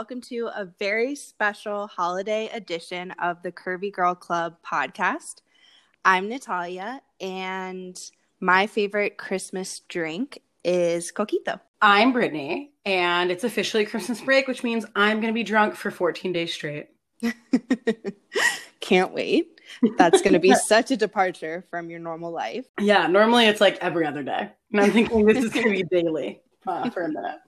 Hi, everyone, and welcome to a very special holiday edition of the Curvy Girl Club podcast. I'm Natalia, and my favorite Christmas drink is Coquito. I'm Brittany, and it's officially Christmas break, which means I'm going to be drunk for 14 days straight. Can't wait. That's going to be such a departure from your normal life. Yeah, normally it's like every other day. And I'm thinking this is going to be daily uh, for a minute.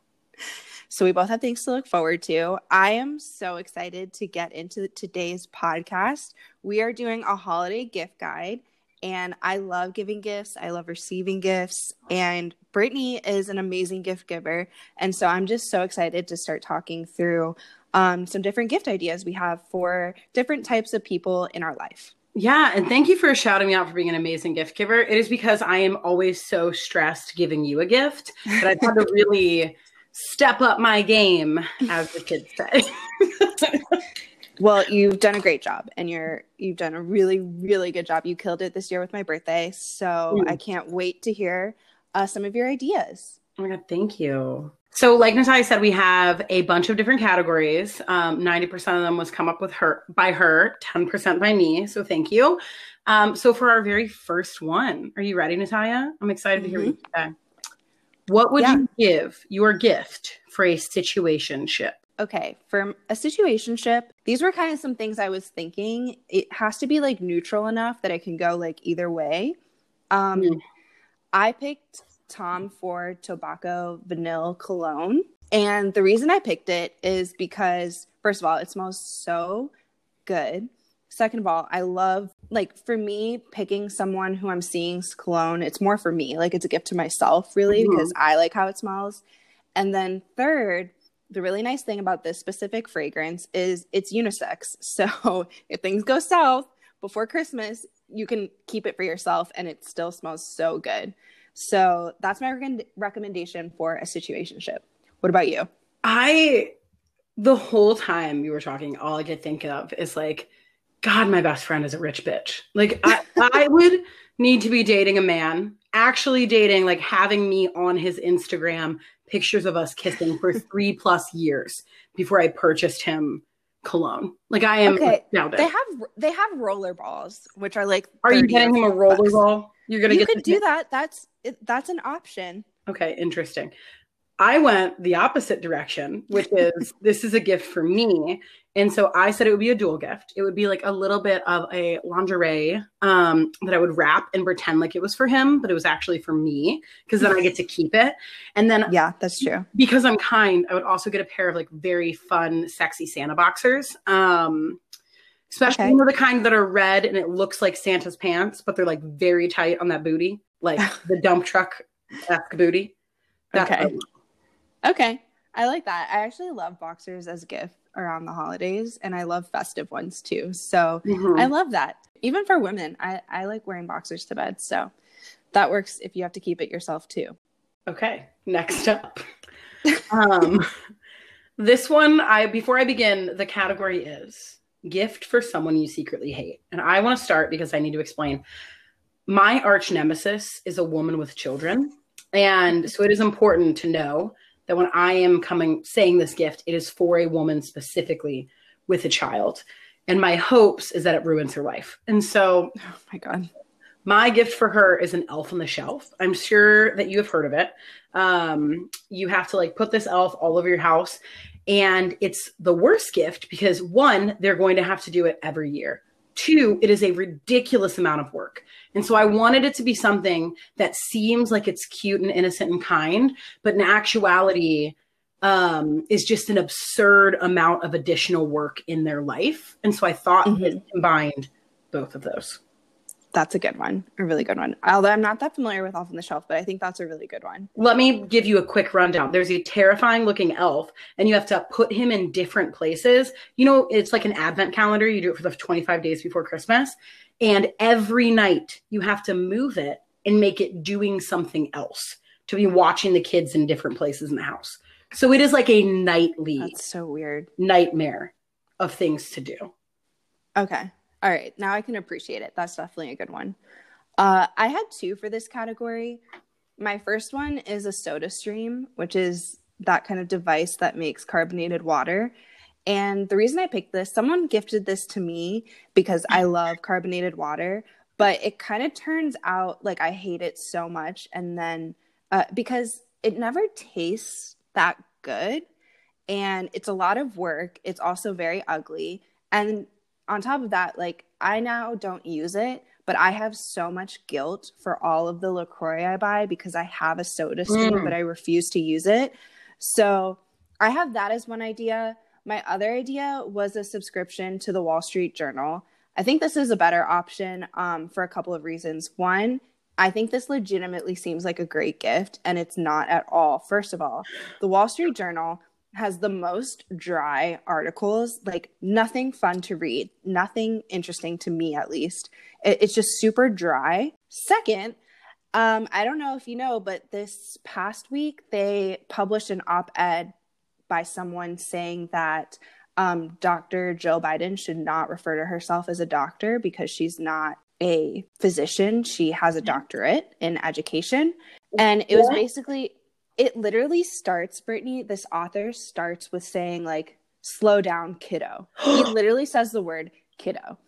So we both have things to look forward to. I am so excited to get into today's podcast. We are doing a holiday gift guide, and I love giving gifts. I love receiving gifts, and Brittany is an amazing gift giver. And so I'm just so excited to start talking through um, some different gift ideas we have for different types of people in our life. Yeah, and thank you for shouting me out for being an amazing gift giver. It is because I am always so stressed giving you a gift that I've had to really step up my game, as the kids say. well, you've done a great job, and you're you've done a really really good job. You killed it this year with my birthday, so mm. I can't wait to hear uh, some of your ideas. Oh my god, thank you. So, like Natalia said, we have a bunch of different categories. Um, Ninety percent of them was come up with her by her, ten percent by me. So, thank you. Um, so, for our very first one, are you ready, Natalia? I'm excited mm-hmm. to hear what you say. What would yeah. you give your gift for a situationship? Okay, for a situationship, these were kind of some things I was thinking. It has to be like neutral enough that I can go like either way. Um, mm. I picked Tom Ford Tobacco Vanilla Cologne. And the reason I picked it is because, first of all, it smells so good. Second of all, I love like for me picking someone who I'm seeing cologne. It's more for me, like it's a gift to myself, really, mm-hmm. because I like how it smells. And then third, the really nice thing about this specific fragrance is it's unisex. So if things go south before Christmas, you can keep it for yourself, and it still smells so good. So that's my rec- recommendation for a situationship. What about you? I the whole time you were talking, all I could think of is like God, my best friend is a rich bitch. Like I, I would need to be dating a man, actually dating, like having me on his Instagram pictures of us kissing for three plus years before I purchased him cologne. Like I am okay. They have they have roller balls, which are like. Are you getting him a roller bucks. ball? You're gonna. You could do that. That's that's an option. Okay, interesting. I went the opposite direction, which is this is a gift for me. And so I said it would be a dual gift. It would be like a little bit of a lingerie um, that I would wrap and pretend like it was for him, but it was actually for me because then I get to keep it. And then, yeah, that's true. Because I'm kind, I would also get a pair of like very fun, sexy Santa boxers. Um, especially okay. you know, the kind that are red and it looks like Santa's pants, but they're like very tight on that booty, like the dump truck esque booty. That's okay. Okay. I like that. I actually love boxers as a gift around the holidays and I love festive ones too. So mm-hmm. I love that. Even for women, I, I like wearing boxers to bed. So that works if you have to keep it yourself too. Okay. Next up. um this one I before I begin, the category is gift for someone you secretly hate. And I want to start because I need to explain. My arch nemesis is a woman with children. And so it is important to know that when I am coming saying this gift, it is for a woman specifically with a child. And my hopes is that it ruins her life. And so, oh my God. My gift for her is an elf on the shelf. I'm sure that you have heard of it. Um, you have to like put this elf all over your house. And it's the worst gift because one, they're going to have to do it every year. Two, it is a ridiculous amount of work. And so I wanted it to be something that seems like it's cute and innocent and kind, but in actuality, um, is just an absurd amount of additional work in their life. And so I thought mm-hmm. it combined both of those. That's a good one, a really good one. Although I'm not that familiar with Elf on the Shelf, but I think that's a really good one. Let me give you a quick rundown. There's a terrifying looking elf, and you have to put him in different places. You know, it's like an advent calendar. You do it for the 25 days before Christmas. And every night you have to move it and make it doing something else to be watching the kids in different places in the house. So it is like a nightly That's so weird. nightmare of things to do. Okay. All right. Now I can appreciate it. That's definitely a good one. Uh, I had two for this category. My first one is a soda stream, which is that kind of device that makes carbonated water. And the reason I picked this, someone gifted this to me because I love carbonated water, but it kind of turns out like I hate it so much. And then uh, because it never tastes that good and it's a lot of work, it's also very ugly. And on top of that, like I now don't use it, but I have so much guilt for all of the LaCroix I buy because I have a soda stream, mm. but I refuse to use it. So I have that as one idea. My other idea was a subscription to the Wall Street Journal. I think this is a better option um, for a couple of reasons. One, I think this legitimately seems like a great gift, and it's not at all. First of all, the Wall Street Journal has the most dry articles, like nothing fun to read, nothing interesting to me at least. it's just super dry. Second, um, I don't know if you know, but this past week they published an op ed by someone saying that um, Dr. Jill Biden should not refer to herself as a doctor because she's not a physician. She has a doctorate in education. And it was basically it literally starts, Brittany, this author starts with saying, like, slow down, kiddo. he literally says the word kiddo.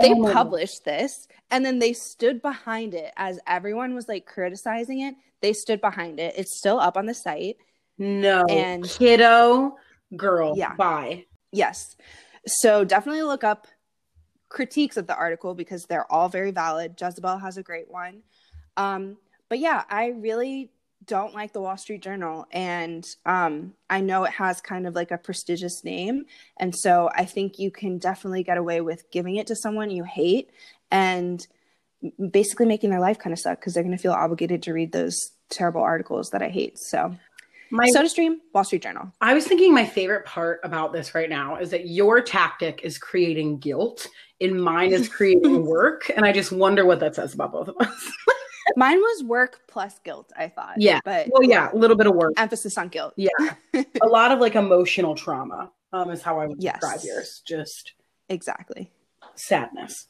They oh. published this and then they stood behind it as everyone was like criticizing it. They stood behind it. It's still up on the site. No. And kiddo, girl, yeah. bye. Yes. So definitely look up critiques of the article because they're all very valid. Jezebel has a great one. Um, but yeah, I really don't like the Wall Street Journal. And um, I know it has kind of like a prestigious name. And so I think you can definitely get away with giving it to someone you hate and basically making their life kind of suck because they're going to feel obligated to read those terrible articles that I hate. So. My SodaStream, Wall Street Journal. I was thinking my favorite part about this right now is that your tactic is creating guilt, and mine is creating work, and I just wonder what that says about both of us. Mine was work plus guilt, I thought. Yeah. But well, yeah, a little bit of work. Emphasis on guilt. Yeah. a lot of like emotional trauma um, is how I would yes. describe yours. Just exactly. Sadness.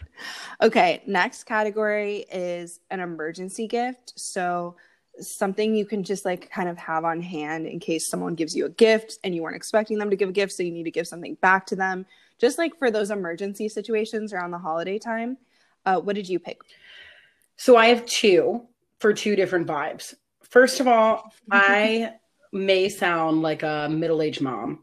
okay. Next category is an emergency gift. So something you can just like kind of have on hand in case someone gives you a gift and you weren't expecting them to give a gift. So you need to give something back to them. Just like for those emergency situations around the holiday time. Uh, what did you pick? So I have two for two different vibes. First of all, I may sound like a middle aged mom,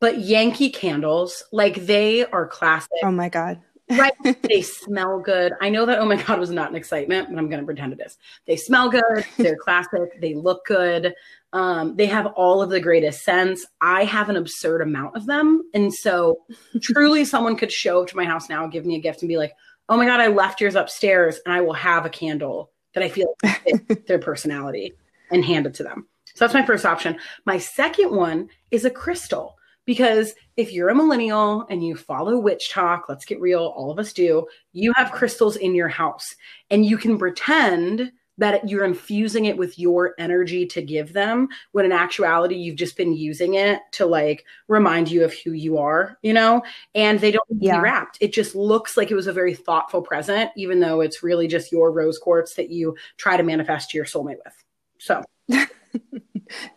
but Yankee candles, like they are classic. Oh my God. right. They smell good. I know that, oh my God, was not an excitement, but I'm going to pretend it is. They smell good. They're classic. They look good. Um, they have all of the greatest scents. I have an absurd amount of them. And so truly someone could show up to my house now, give me a gift and be like, oh my God, I left yours upstairs and I will have a candle that I feel their personality and hand it to them. So that's my first option. My second one is a crystal because if you're a millennial and you follow WitchTok, let's get real, all of us do, you have crystals in your house and you can pretend that you're infusing it with your energy to give them when in actuality you've just been using it to like remind you of who you are you know? And they don't yeah. wrapped. It just looks like it was a very thoughtful present even though it's really just your rose quartz that you try to manifest to your soulmate with. So.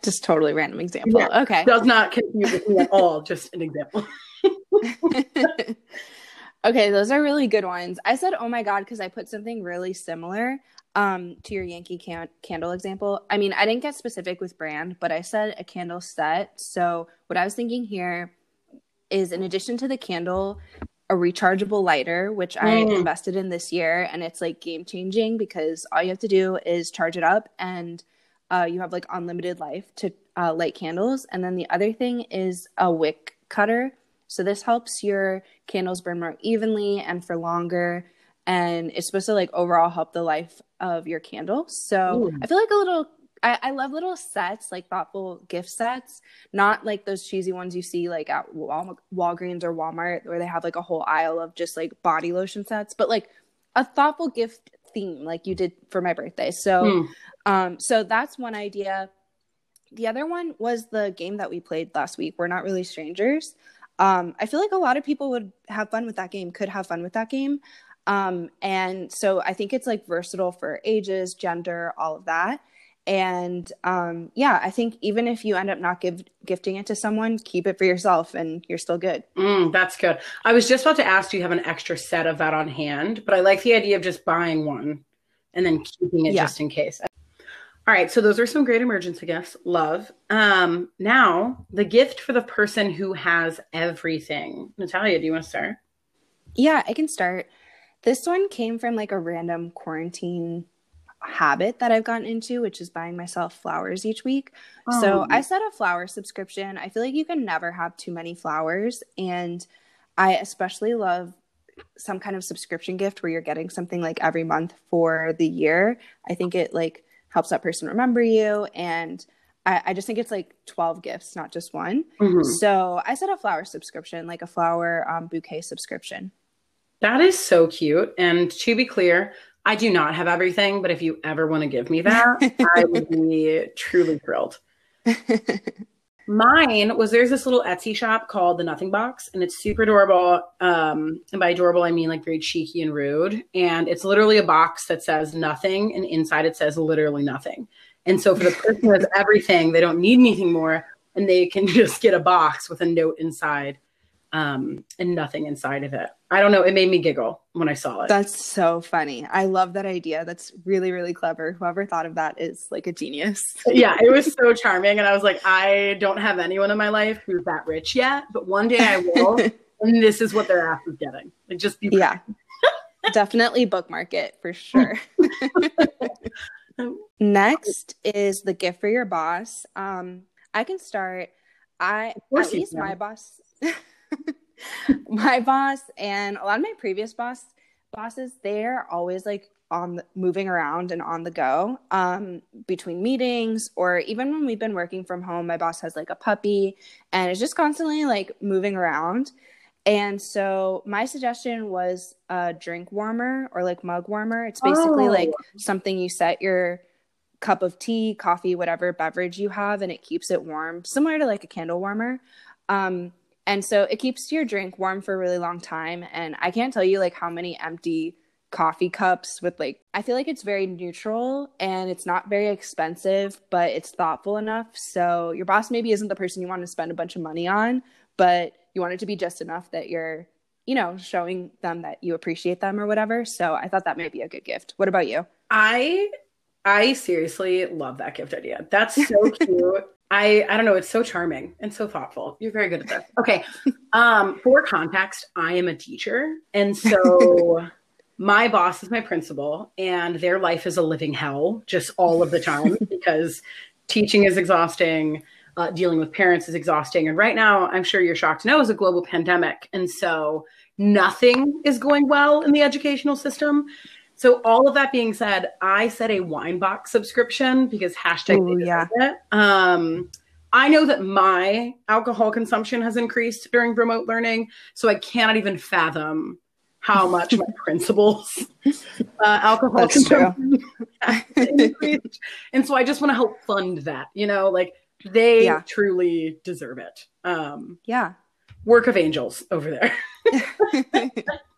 Just totally random example. Yeah, okay. Does not confuse me at all just an example. Okay those are really good ones. I said oh my god because i put something really similar um to your yankee can- candle example i mean i didn't get specific with brand but i said a candle set. So what i was thinking here is in addition to the candle a rechargeable lighter which mm. i invested in this year and it's like game changing because all you have to do is charge it up and uh, you have like unlimited life to uh, light candles. And then the other thing is a wick cutter. So this helps your candles burn more evenly and for longer and it's supposed to like overall help the life of your candle. So Ooh. I feel like a little I, I, love little sets, like thoughtful gift sets, not like those cheesy ones you see like at Wal- Walgreens or Walmart where they have like a whole aisle of just like body lotion sets, but like a thoughtful gift theme like you did for my birthday. So mm. um so that's one idea. The other one was the game that we played last week. We're not really strangers. Um I feel like a lot of people would have fun with that game, could have fun with that game. Um, and so I think it's like versatile for ages, gender, all of that. And um, yeah, I think even if you end up not give, gifting it to someone, keep it for yourself and you're still good. Mm, that's good. I was just about to ask, do you have an extra set of that on hand? But I like the idea of just buying one and then keeping it yeah. just in case. All right, so those are some great emergency gifts. Love. Um, now the gift for the person who has everything. Natalia, do you want to start? Yeah, I can start. This one came from like a random quarantine habit that I've gotten into, which is buying myself flowers each week. Oh. So I set a flower subscription. I feel like you can never have too many flowers. And I especially love some kind of subscription gift where you're getting something like every month for the year. I think it like helps that person remember you. And I, I just think it's like 12 gifts, not just one. Mm-hmm. So I set a flower subscription, like a flower um, bouquet subscription. That is so cute. And to be clear, I do not have everything, but if you ever want to give me that, I would be truly thrilled. Mine was there's this little Etsy shop called the Nothing Box, and it's super adorable. Um, and by adorable, I mean like very cheeky and rude. And it's literally a box that says nothing, and inside it says literally nothing. And so for the person who has everything, they don't need anything more, and they can just get a box with a note inside um, and nothing inside of it. I don't know. It made me giggle when I saw it. That's so funny. I love that idea. That's really, really clever. Whoever thought of that is like a genius. yeah, it was so charming. And I was like, I don't have anyone in my life who's that rich yet, but one day I will. and this is what their ass is getting. Like, just be. Yeah. Definitely bookmark it for sure. Next is the gift for your boss. Um, I can start. I at least my boss my boss and a lot of my previous boss bosses, they're always like on the, moving around and on the go um, between meetings or even when we've been working from home. My boss has like a puppy and it's just constantly like moving around. And so my suggestion was a drink warmer or like mug warmer. It's basically oh. like something you set your cup of tea, coffee, whatever beverage you have, and it keeps it warm, similar to like a candle warmer. Um, and so it keeps your drink warm for a really long time. And I can't tell you like how many empty coffee cups with like I feel like it's very neutral and it's not very expensive, but it's thoughtful enough. So your boss maybe isn't the person you want to spend a bunch of money on, but you want it to be just enough that you're, you know, showing them that you appreciate them or whatever. So I thought that might be a good gift. What about you? I I seriously love that gift idea. That's so cute. I I don't know. It's so charming and so thoughtful. You're very good at this. Okay. Um, for context, I am a teacher, and so my boss is my principal, and their life is a living hell just all of the time because teaching is exhausting. Uh, dealing with parents is exhausting. And right now, I'm sure you're shocked to know, is a global pandemic. And so nothing is going well in the educational system. So all of that being said, I set a wine box subscription because hashtag Ooh, yeah. It. Um, I know that my alcohol consumption has increased during remote learning, so I cannot even fathom how much my principal's uh, alcohol That's consumption increased. And so I just want to help fund that. You know, like they yeah. truly deserve it. Um, yeah, work of angels over there.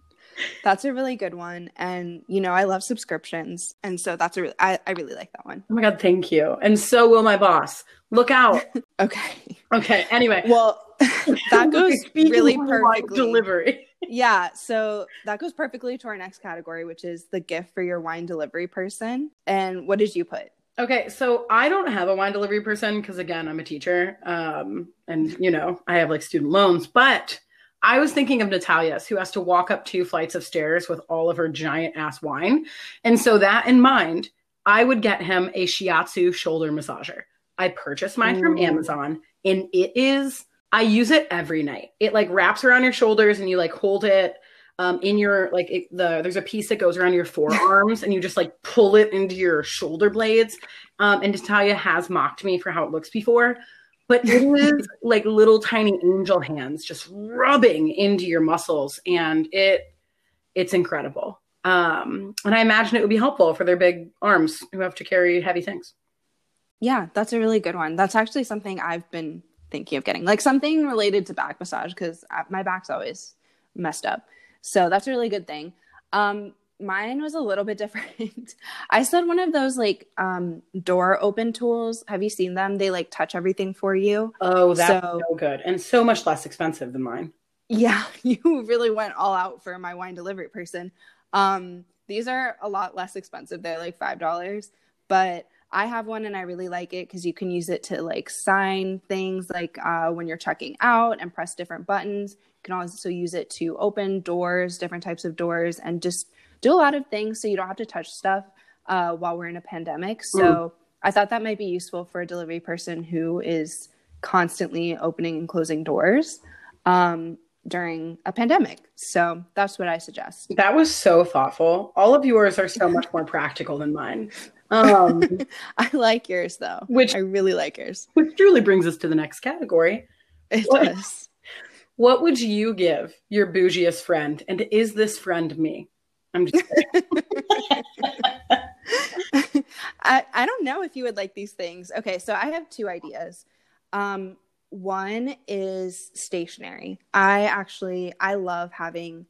That's a really good one. And, you know, I love subscriptions. And so that's a really, I, I really like that one. Oh my God, thank you. And so will my boss. Look out. okay. Okay. Anyway. Well, that goes really perfectly. Delivery. yeah. So that goes perfectly to our next category, which is the gift for your wine delivery person. And what did you put? Okay, so I don't have a wine delivery person because again, I'm a teacher, um, and you know I have like student loans. But I was thinking of Natalia's, who has to walk up two flights of stairs with all of her giant ass wine. And so, that in mind, I would get him a shiatsu shoulder massager. I purchased mine from Amazon and it is, I use it every night. It like wraps around your shoulders and you like hold it um, in your, like it, the, there's a piece that goes around your forearms and you just like pull it into your shoulder blades. Um, and Natalia has mocked me for how it looks before but it is like little tiny angel hands just rubbing into your muscles and it it's incredible. Um and i imagine it would be helpful for their big arms who have to carry heavy things. Yeah that's a really good one. That's actually something i've been thinking of getting like something related to back massage because my back's always messed up. So that's a really good thing. Um mine was a little bit different. I said one of those like um door open tools. Have you seen them? They like touch everything for you. Oh, that's so, so good and so much less expensive than mine. Yeah, you really went all out for my wine delivery person. Um, these are a lot less expensive. They're like five dollars, but I have one and I really like it because you can use it to like sign things like uh, when you're checking out and press different buttons. You can also use it to open doors, different types of doors, and just do a lot of things so you don't have to touch stuff uh, while we're in a pandemic. So mm. I thought that might be useful for a delivery person who is constantly opening and closing doors um, during a pandemic. So that's what I suggest. That was so thoughtful. All of yours are so much more practical than mine. Um, I like yours though. Which I really like yours. Which truly brings us to the next category. It what, does. What would you give your bougiest friend? And is this friend me? I'm just I, I don't know if you would like these things. Okay, so I have two ideas. Um, one is stationery. I actually I love having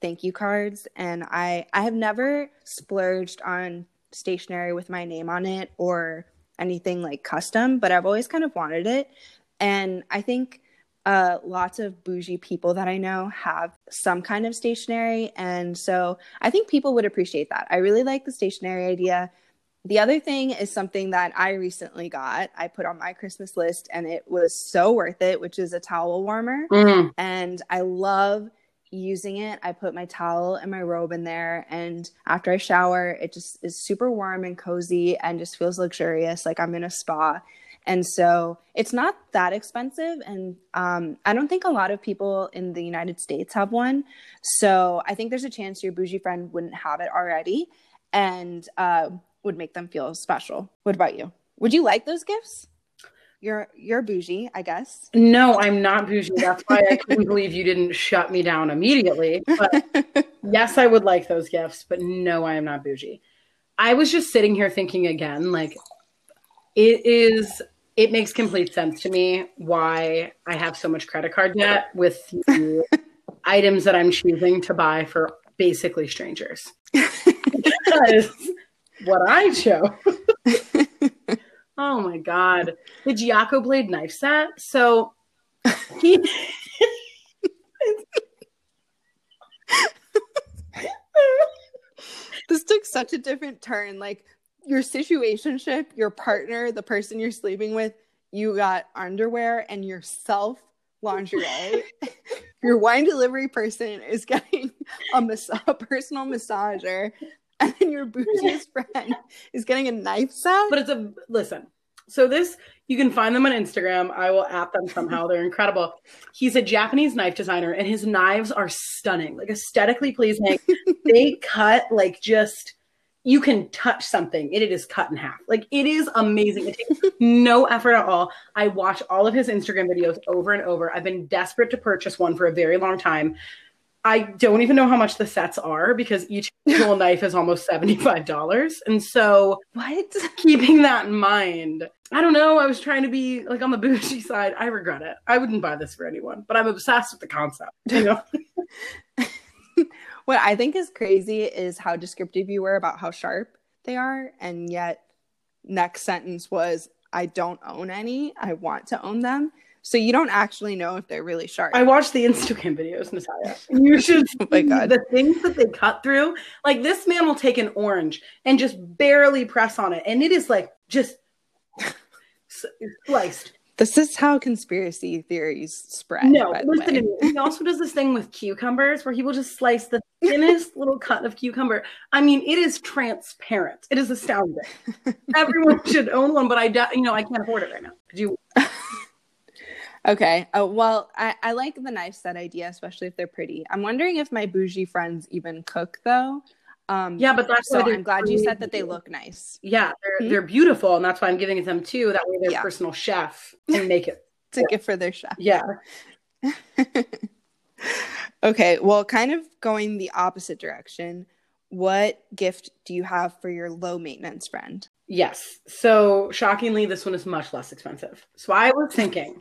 thank you cards and I I have never splurged on stationery with my name on it or anything like custom, but I've always kind of wanted it. And I think uh, lots of bougie people that I know have some kind of stationery. And so I think people would appreciate that. I really like the stationery idea. The other thing is something that I recently got, I put on my Christmas list and it was so worth it, which is a towel warmer. Mm. And I love using it. I put my towel and my robe in there. And after I shower, it just is super warm and cozy and just feels luxurious, like I'm in a spa. And so it's not that expensive. And um, I don't think a lot of people in the United States have one. So I think there's a chance your bougie friend wouldn't have it already and uh, would make them feel special. What about you? Would you like those gifts? You're you're bougie, I guess. No, I'm not bougie. That's why I couldn't believe you didn't shut me down immediately. But yes, I would like those gifts, but no, I am not bougie. I was just sitting here thinking again, like it is it makes complete sense to me why I have so much credit card debt with the items that I'm choosing to buy for basically strangers. because what I chose. oh my god. The Giaco Blade knife set. So he this took such a different turn. Like your situationship, your partner, the person you're sleeping with, you got underwear and yourself lingerie. your wine delivery person is getting a, mas- a personal massager, and then your bougiest friend is getting a knife set. But it's a listen. So this you can find them on Instagram. I will app them somehow. They're incredible. He's a Japanese knife designer, and his knives are stunning, like aesthetically pleasing. they cut like just you can touch something it is cut in half. Like it is amazing. It takes no effort at all. I watch all of his Instagram videos over and over. I've been desperate to purchase one for a very long time. I don't even know how much the sets are because each individual knife is almost $75. And so, what? Keeping that in mind, I don't know. I was trying to be like on the bougie side. I regret it. I wouldn't buy this for anyone, but I'm obsessed with the concept. You know? What I think is crazy is how descriptive you were about how sharp they are, and yet next sentence was, "I don't own any. I want to own them." So you don't actually know if they're really sharp. I watched the Instagram videos, Natalia. Oh you should oh my God. the things that they cut through. Like this man will take an orange and just barely press on it, and it is like just sliced this is how conspiracy theories spread. No, listen to me. He also does this thing with cucumbers where he will just slice the thinnest little cut of cucumber. I mean, it is transparent. It is astounding. Everyone should own one, but I, you know, I can't afford it right now. Could you? okay. Oh well, I, I like the knife set idea, especially if they're pretty. I'm wondering if my bougie friends even cook though. Um, yeah, but that's so I'm glad you said that they look nice. Yeah, they're mm-hmm. they're beautiful, and that's why I'm giving it them too. That way, their yeah. personal chef can make it to yeah. for their chef. Yeah. okay, well, kind of going the opposite direction. What gift do you have for your low maintenance friend? Yes. So shockingly, this one is much less expensive. So I was thinking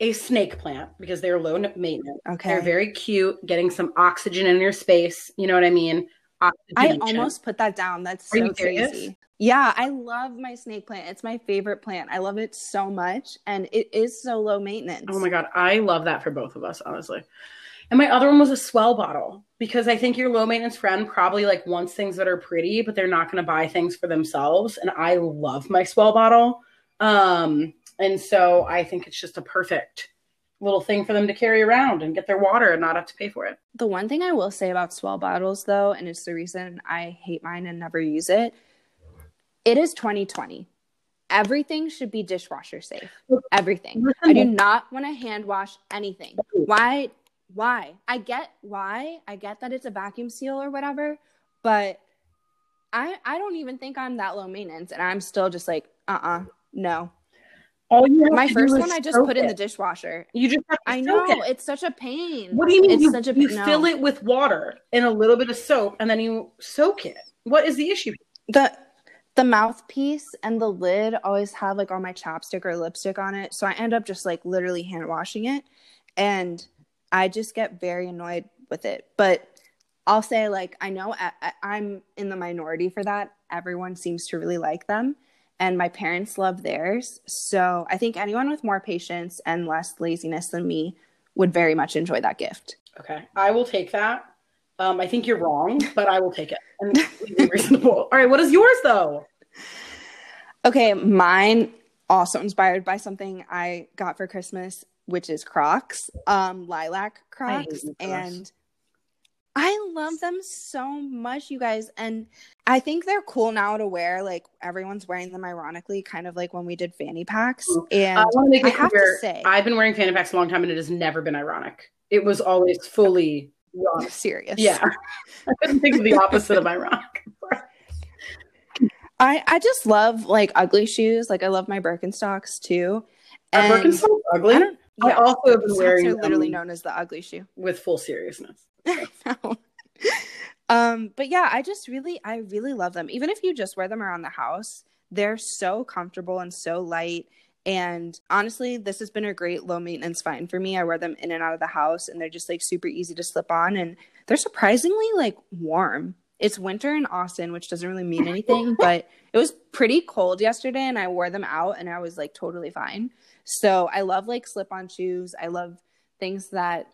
a snake plant because they're low maintenance. Okay. They're very cute, getting some oxygen in your space. You know what I mean? I almost put that down. That's so crazy. Yeah, I love my snake plant. It's my favorite plant. I love it so much, and it is so low maintenance. Oh my god, I love that for both of us, honestly. And my other one was a S'well bottle because I think your low maintenance friend probably like wants things that are pretty, but they're not going to buy things for themselves. And I love my S'well bottle. Um, and so I think it's just a perfect little thing for them to carry around and get their water and not have to pay for it. The one thing I will say about S'well bottles though, and it's the reason I hate mine and never use it, it is 2020. Everything should be dishwasher safe. Everything. I do not want to hand wash anything. Why why? I get why. I get that it's a vacuum seal or whatever, but I I don't even think I'm that low maintenance and I'm still just like, uh-uh, no. My first one I just put it. in the dishwasher. You just I know, it. it's such a pain. What do you mean it's you, such a you no. fill it with water and a little bit of soap and then you soak it? What is the issue? The the mouthpiece and the lid always have like all my chapstick or lipstick on it. So I end up just like literally hand washing it. And I just get very annoyed with it. But I'll say, like, I know I, I'm in the minority for that. Everyone seems to really like them, and my parents love theirs. So I think anyone with more patience and less laziness than me would very much enjoy that gift. Okay, I will take that. Um, I think you're wrong, but I will take it. And reasonable. All right, what is yours though? Okay, mine also inspired by something I got for Christmas which is Crocs, um, lilac Crocs, and I love them so much, you guys. And I think they're cool now to wear. Like everyone's wearing them, ironically, kind of like when we did fanny packs. And I, want to make I have clear, to say, I've been wearing fanny packs a long time, and it has never been ironic. It was always fully serious. Yeah, I couldn't think of the opposite of ironic. I I just love like ugly shoes. Like I love my Birkenstocks too. Are Birkenstocks ugly? Yeah, I also have been wearing are literally known as the ugly shoe with full seriousness. um, but yeah, I just really, I really love them. Even if you just wear them around the house, they're so comfortable and so light. And honestly, this has been a great low maintenance find for me. I wear them in and out of the house, and they're just like super easy to slip on, and they're surprisingly like warm. It's winter in Austin, which doesn't really mean anything, but it was pretty cold yesterday, and I wore them out, and I was like totally fine. So I love like slip on shoes. I love things that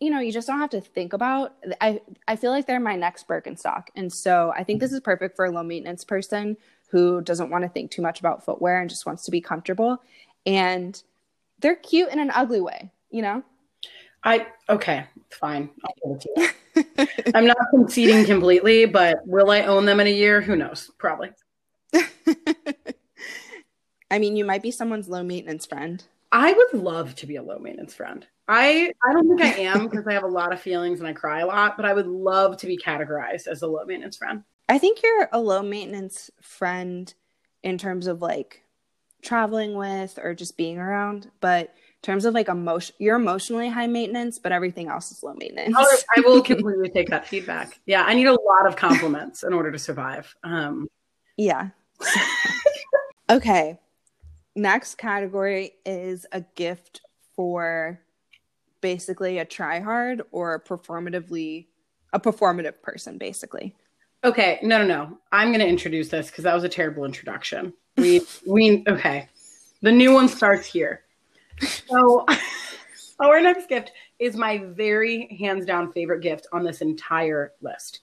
you know you just don't have to think about. I I feel like they're my next Birkenstock, and so I think this is perfect for a low maintenance person who doesn't want to think too much about footwear and just wants to be comfortable. And they're cute in an ugly way, you know. I okay, fine. I'm not conceding completely, but will I own them in a year? Who knows? Probably. I mean, you might be someone's low maintenance friend. I would love to be a low maintenance friend. I I don't think I am because I have a lot of feelings and I cry a lot, but I would love to be categorized as a low maintenance friend. I think you're a low maintenance friend in terms of like traveling with or just being around, but in terms of like emotion, you're emotionally high maintenance, but everything else is low maintenance. Oh, I will completely take that feedback. Yeah, I need a lot of compliments in order to survive. Um, yeah. okay next category is a gift for basically a try hard or a performatively a performative person basically. Okay no no no. I'm going to introduce this because that was a terrible introduction. We we okay. The new one starts here. So our next gift is my very hands down favorite gift on this entire list.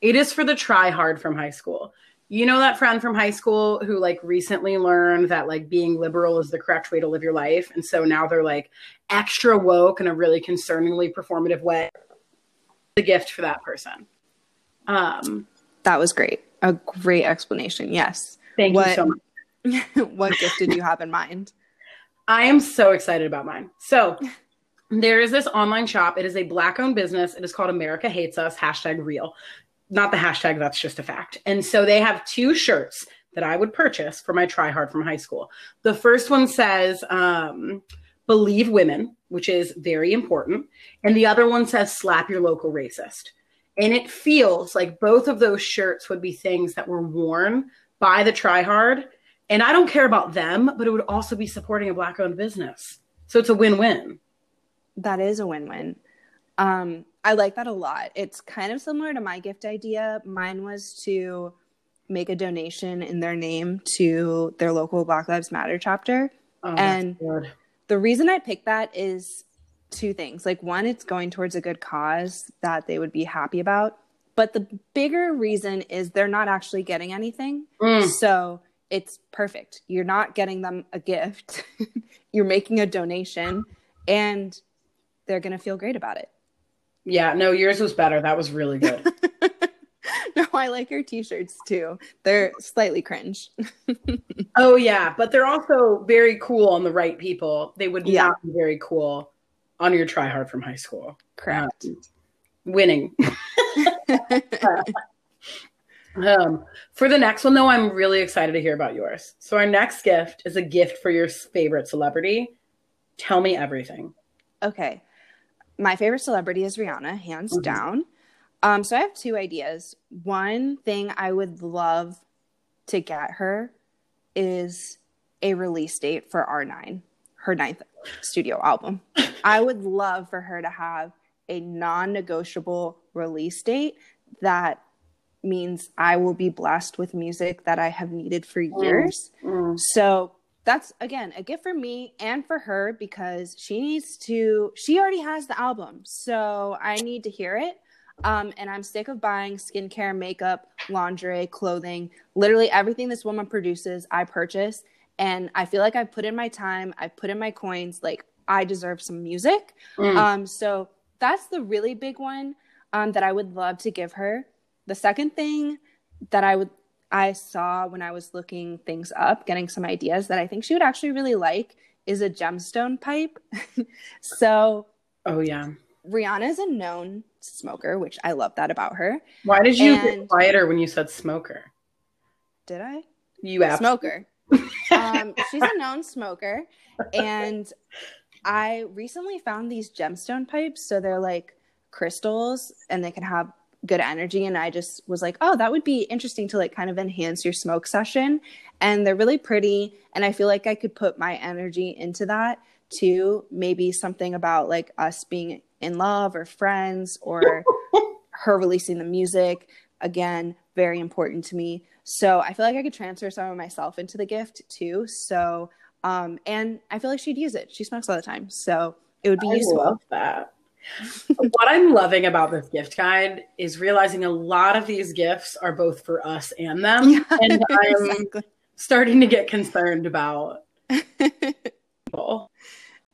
It is for the try hard from high school you know that friend from high school who like recently learned that like being liberal is the correct way to live your life and so now they're like extra woke in a really concerningly performative way. The gift for that person. Um that was great. A great explanation. Yes. Thank what, you so much. what gift did you have in mind? I am so excited about mine. So there is this online shop. It is a black owned business. It is called america hates us hashtag real not the hashtag, that's just a fact. And so they have two shirts that I would purchase for my try hard from high school. The first one says, um, believe women, which is very important. And the other one says, slap your local racist. And it feels like both of those shirts would be things that were worn by the try hard. And I don't care about them, but it would also be supporting a black owned business. So it's a win win. That is a win win. Um, I like that a lot. It's kind of similar to my gift idea. Mine was to make a donation in their name to their local Black Lives Matter chapter. Oh, And-. The reason I picked that is two things. Like, one, it's going towards a good cause that they would be happy about. But the bigger reason is they're not actually getting anything. Mm. So it's perfect. You're not getting them a gift, you're making a donation, and they're going to feel great about it. Yeah, no, yours was better. That was really good. no, I like your t shirts too. They're slightly cringe. oh yeah, but they're also very cool on the right people. They would Yeah. not be very cool on your try hard from high school. Correct. Um, winning. Um, for the next one, though, I'm really excited to hear about yours. So, our next gift is a gift for your favorite celebrity. Tell me everything. okay. My favorite celebrity is Rihanna, hands Mhm. down. Um, so I have two ideas. One thing I would love to get her is a release date for R9, her ninth studio album. I would love for her to have a non negotiable release date that means I will be blessed with music that I have needed for years. So that's again a gift for me and for her because she needs to she already has the album. So I need to hear it. Um, and I'm sick of buying skincare, makeup, lingerie, clothing, literally everything this woman produces, I purchase. And I feel like I've put in my time, I've put in my coins, like I deserve some music. Mm. Um, so that's the really big one um, that I would love to give her. The second thing that I would I saw when I was looking things up, getting some ideas that I think she would actually really like is a gemstone pipe. so oh yeah. Rihanna is a known smoker, which I love that about her. Why did you And- get quieter when you said smoker? Did I? You asked. smoker. um, she's a known smoker, and I recently found these gemstone pipes. So they're like crystals, and they can have good energy. And I just was like, oh, that would be interesting to like kind of enhance your smoke session. And they're really pretty, and I feel like I could put my energy into that too. Maybe something about like us being in love or friends or her releasing the music again very important to me so i feel like i could transfer some of myself into the gift too so um and i feel like she'd use it she smokes all the time so it would be I useful love that. What I'm loving about this gift guide is realizing a lot of these gifts are both for us and them. Yeah, and I'm exactly. starting to get concerned about people.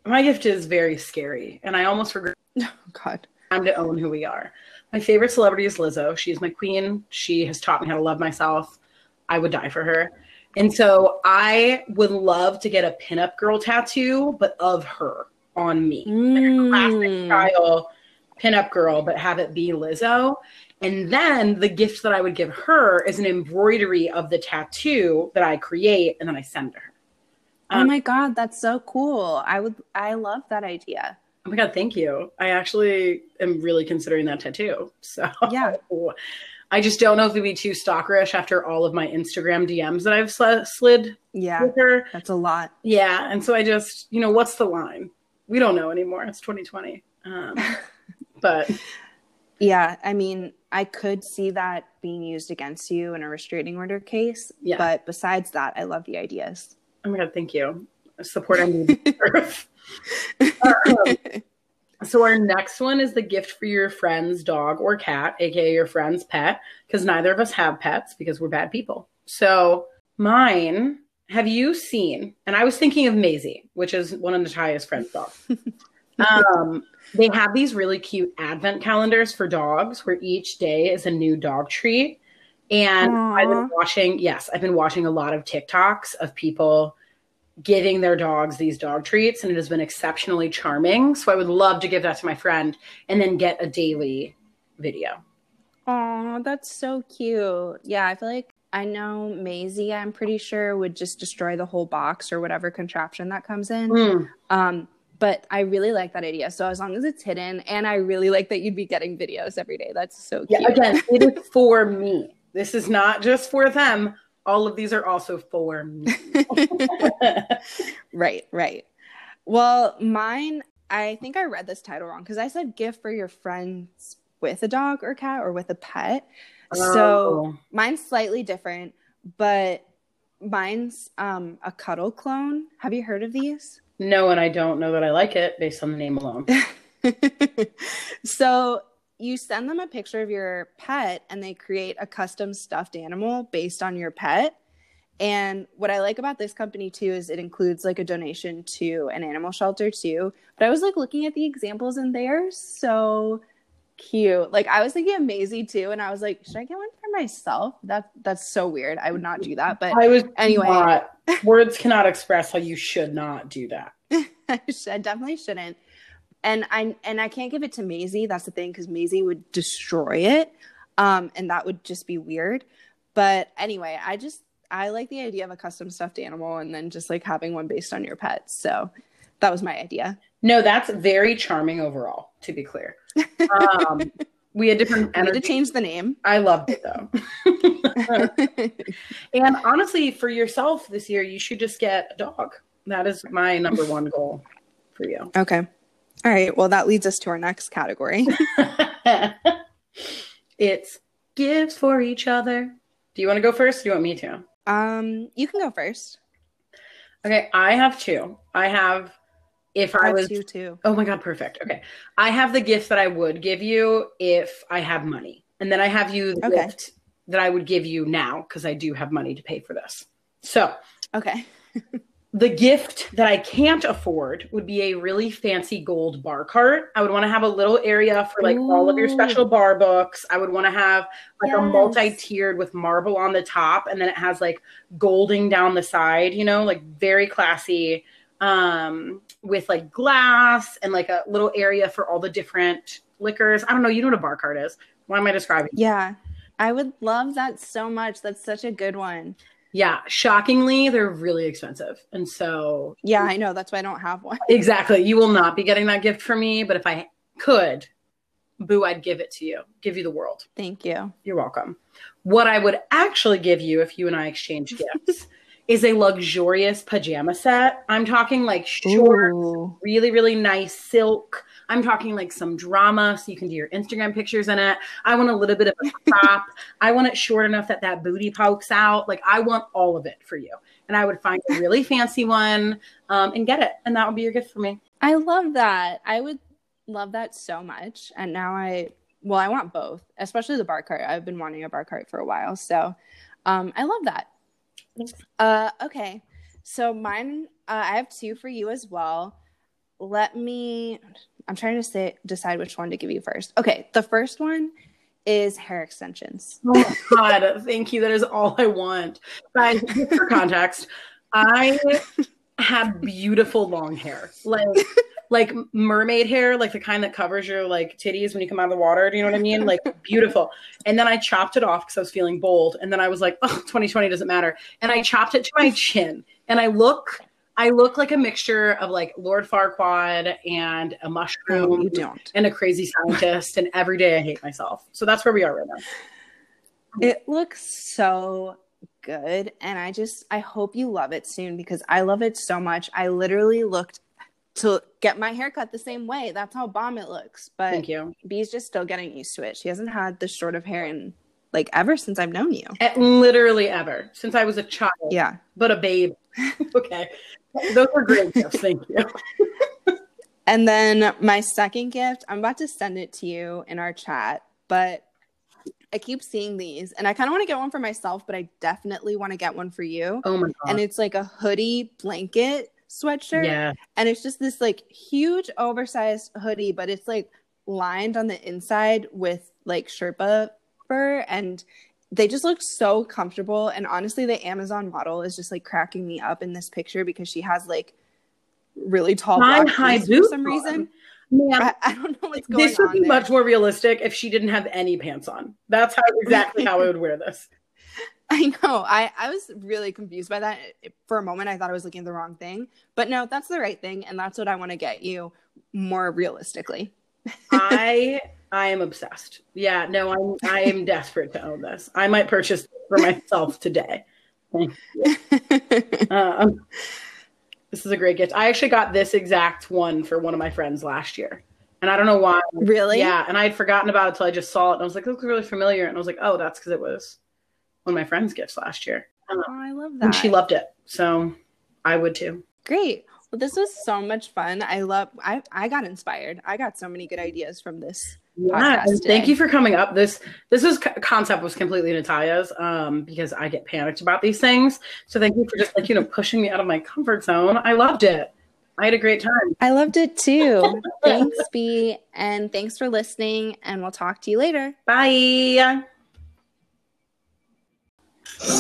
My gift is very scary, and I almost regret oh god time to own who we are. My favorite celebrity is Lizzo. She's my queen. She has taught me how to love myself. I would die for her. And so I would love to get a pinup girl tattoo, but of her on me. Classic Mm. style pinup girl, but have it be Lizzo. And then the gift that I would give her is an embroidery of the tattoo that I create and then I send to her. oh my god that's so cool i would i love that idea Oh my God, thank you. I actually am really considering that tattoo. So Yeah. I just don't know if it'd be too stalkerish after all of my Instagram DMs that I've sl- slid yeah with her. that's a lot Yeah. And so I just, you know, what's the line? We don't know anymore. It's 2020. Um, but yeah i mean i could see that being used against you in a restraining order case Yeah. but besides that i love the ideas oh my God, thank you. Support I need. Um, so our next one is the gift for your friend's dog or cat, aka your friend's pet, because neither of us have pets because we're bad people. So mine, have you seen? And I was thinking of Maisie, which is one of Natalia's friend's dogs. um, they have these really cute advent calendars for dogs, where each day is a new dog treat. And I've been watching, yes, I've been watching a lot of TikToks of people giving their dogs these dog treats and it has been exceptionally charming. So I would love to give that to my friend and then get a daily video. Oh, that's so cute. Yeah, I feel like I know Maisie, I'm pretty sure, would just destroy the whole box or whatever contraption that comes in. Mm. Um, but I really like that idea. So as long as it's hidden, and I really like that you'd be getting videos every day. That's so Yeah, cute. again, it is for me. This is not just for them. All of these are also for me. right, right. Well, mine, I think I read this title wrong because I said gift for your friends with a dog or cat or with a pet. Oh. So mine's slightly different, but mine's um, a cuddle clone. Have you heard of these? No, and I don't know that I like it based on the name alone. so you send them a picture of your pet and they create a custom stuffed animal based on your pet. And what I like about this company too is it includes like a donation to an animal shelter too. But I was like looking at the examples in they're so cute. Like I was thinking of Maisie too, and I was like, should I get one for myself? That that's so weird. I would not do that. But I was anyway, not, words cannot express how you should not do that. I, should, I definitely shouldn't. And I and I can't give it to Maisie. That's the thing because Maisie would destroy it, um, and that would just be weird. But anyway, I just I like the idea of a custom stuffed animal and then just like having one based on your pet. So that was my idea. No, that's very charming overall, to be clear. Um, we had different I need to change the name. I loved it though. and honestly, for yourself this year, you should just get a dog. That is my number one goal for you. okay. All right. Well, that leads us to our next category. it's gifts for each other. Do you want to go first? Do you want me to? um, you can go first. Okay, I have two. I have if I, I was two too. Oh my god, perfect. Okay. I have the gift that I would give you if I have money. And then I have you the Okay. gift that I would give you now because I do have money to pay for this. So, Okay. the gift that I can't afford would be a really fancy gold bar cart. I would want to have a little area for like all of your special bar books. I would want to have like a multi-tiered with marble on the top and then it has like golding down the side, you know, like very classy um with like glass and like a little area for all the different liquors. I don't know, you know what a bar cart is. Why am I describing? Yeah. I would love that so much. That's such a good one. Yeah, shockingly, they're really expensive. And so Yeah, I know. That's why I don't have one. Exactly. You will not be getting that gift from me, but if I could, boo, I'd give it to you. Give you the world. Thank you. You're welcome. What I would actually give you if you and I exchange gifts is a luxurious pajama set. I'm talking like short, Ooh. really, really nice silk. I'm talking like some drama so you can do your Instagram pictures in it. I want a little bit of a crop. I want it short enough that that booty pokes out. Like I want all of it for you. And I would find a really fancy one um, and get it. And that would be your gift for me. I love that. I would love that so much. And now I, well, I want both, especially the bar cart. I've been wanting a bar cart for a while. So um, I love that. Uh, okay. So mine, uh, I have two for you as well. Let me, I'm trying to say, decide which one to give you first. Okay. The first one is hair extensions. Oh god, thank you. That is all I want. Guys, for context, I had beautiful long hair. Like like mermaid hair, like the kind that covers your like titties when you come out of the water. Do you know what I mean? Like beautiful. And then I chopped it off because I was feeling bold. And then I was like, oh, 2020 doesn't matter. And I chopped it to my chin. And I look I look like a mixture of like Lord Farquaad and a mushroom No, you don't. and a crazy scientist. And every day I hate myself. So that's where we are right now. It looks so good. And I just, I hope you love it soon because I love it so much. I literally looked to get my hair cut the same way. That's how bomb it looks. But Thank you. B's just still getting used to it. She hasn't had this short of hair in like ever since I've known you. Literally ever since I was a child, Yeah. but a babe. okay, those are great gifts. Thank you. And then my second gift, I'm about to send it to you in our chat, but I keep seeing these and I kind of want to get one for myself, but I definitely want to get one for you. Oh my god! And it's like a hoodie blanket sweatshirt. yeah, and it's just this like huge oversized hoodie but it's like lined on the inside with like sherpa fur and they just look so comfortable and honestly the amazon model is just like cracking me up in this picture because she has like really tall high boots for some on. reason man. I, I don't know what's going on. This would be there. much more realistic if she didn't have any pants on. That's how exactly how I would wear this. I know. I, I was really confused by that. For a moment, I thought I was looking at the wrong thing. But no, that's the right thing. And that's what I want to get you more realistically. I I am obsessed. Yeah, no, I'm I am desperate to own this. I might purchase for myself today. Um, This is a great gift. I actually got this exact one for one of my friends last year. And I don't know why. Really? Yeah. And I had forgotten about it until I just saw it. And I was like, it looks really familiar. And I was like, oh, that's because it was one of my friend's gifts last year. Oh, I love that. And she loved it. So I would too. Great. Well, this was so much fun. I love. I I got inspired. I got so many good ideas from this. Yeah, and thank you for coming up. This this was concept was completely Natalia's um, because I get panicked about these things. So thank you for just like you know pushing me out of my comfort zone. I loved it. I had a great time. I loved it too. thanks, B, and thanks for listening. And we'll talk to you later. Bye.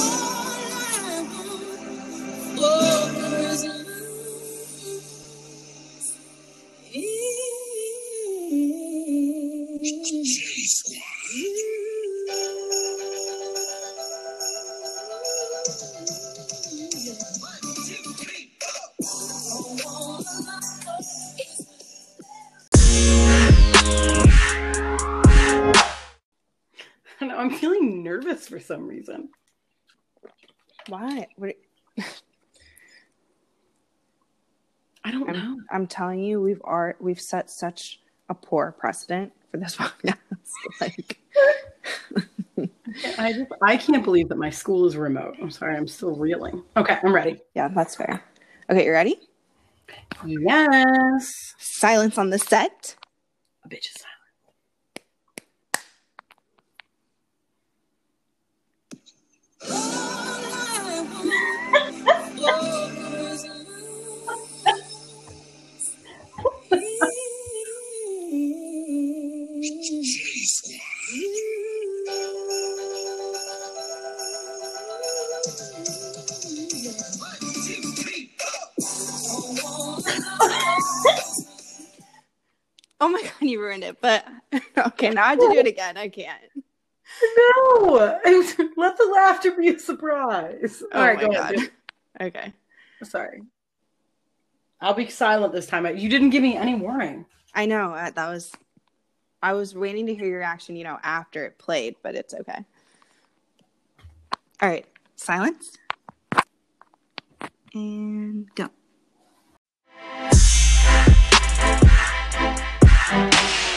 I'm feeling nervous for some reason. Why? I don't I'm, know. I'm telling you, we've are we've set such a poor precedent for this podcast. like, I just I can't believe that my school is remote. I'm sorry, I'm still reeling. Okay, I'm ready. Yeah, that's fair. Okay, you ready? Yes. Silence on the set. A bitch is silent. Oh my god, you ruined it. But okay, now I have to do it again. I can't. No, let the laughter be a surprise. Oh All right, my go god. ahead. Okay. Sorry. I'll be silent this time. You didn't give me any warning. I know uh, that was. I was waiting to hear your reaction, you know, after it played, but it's okay. All right, silence. And go. Thank you.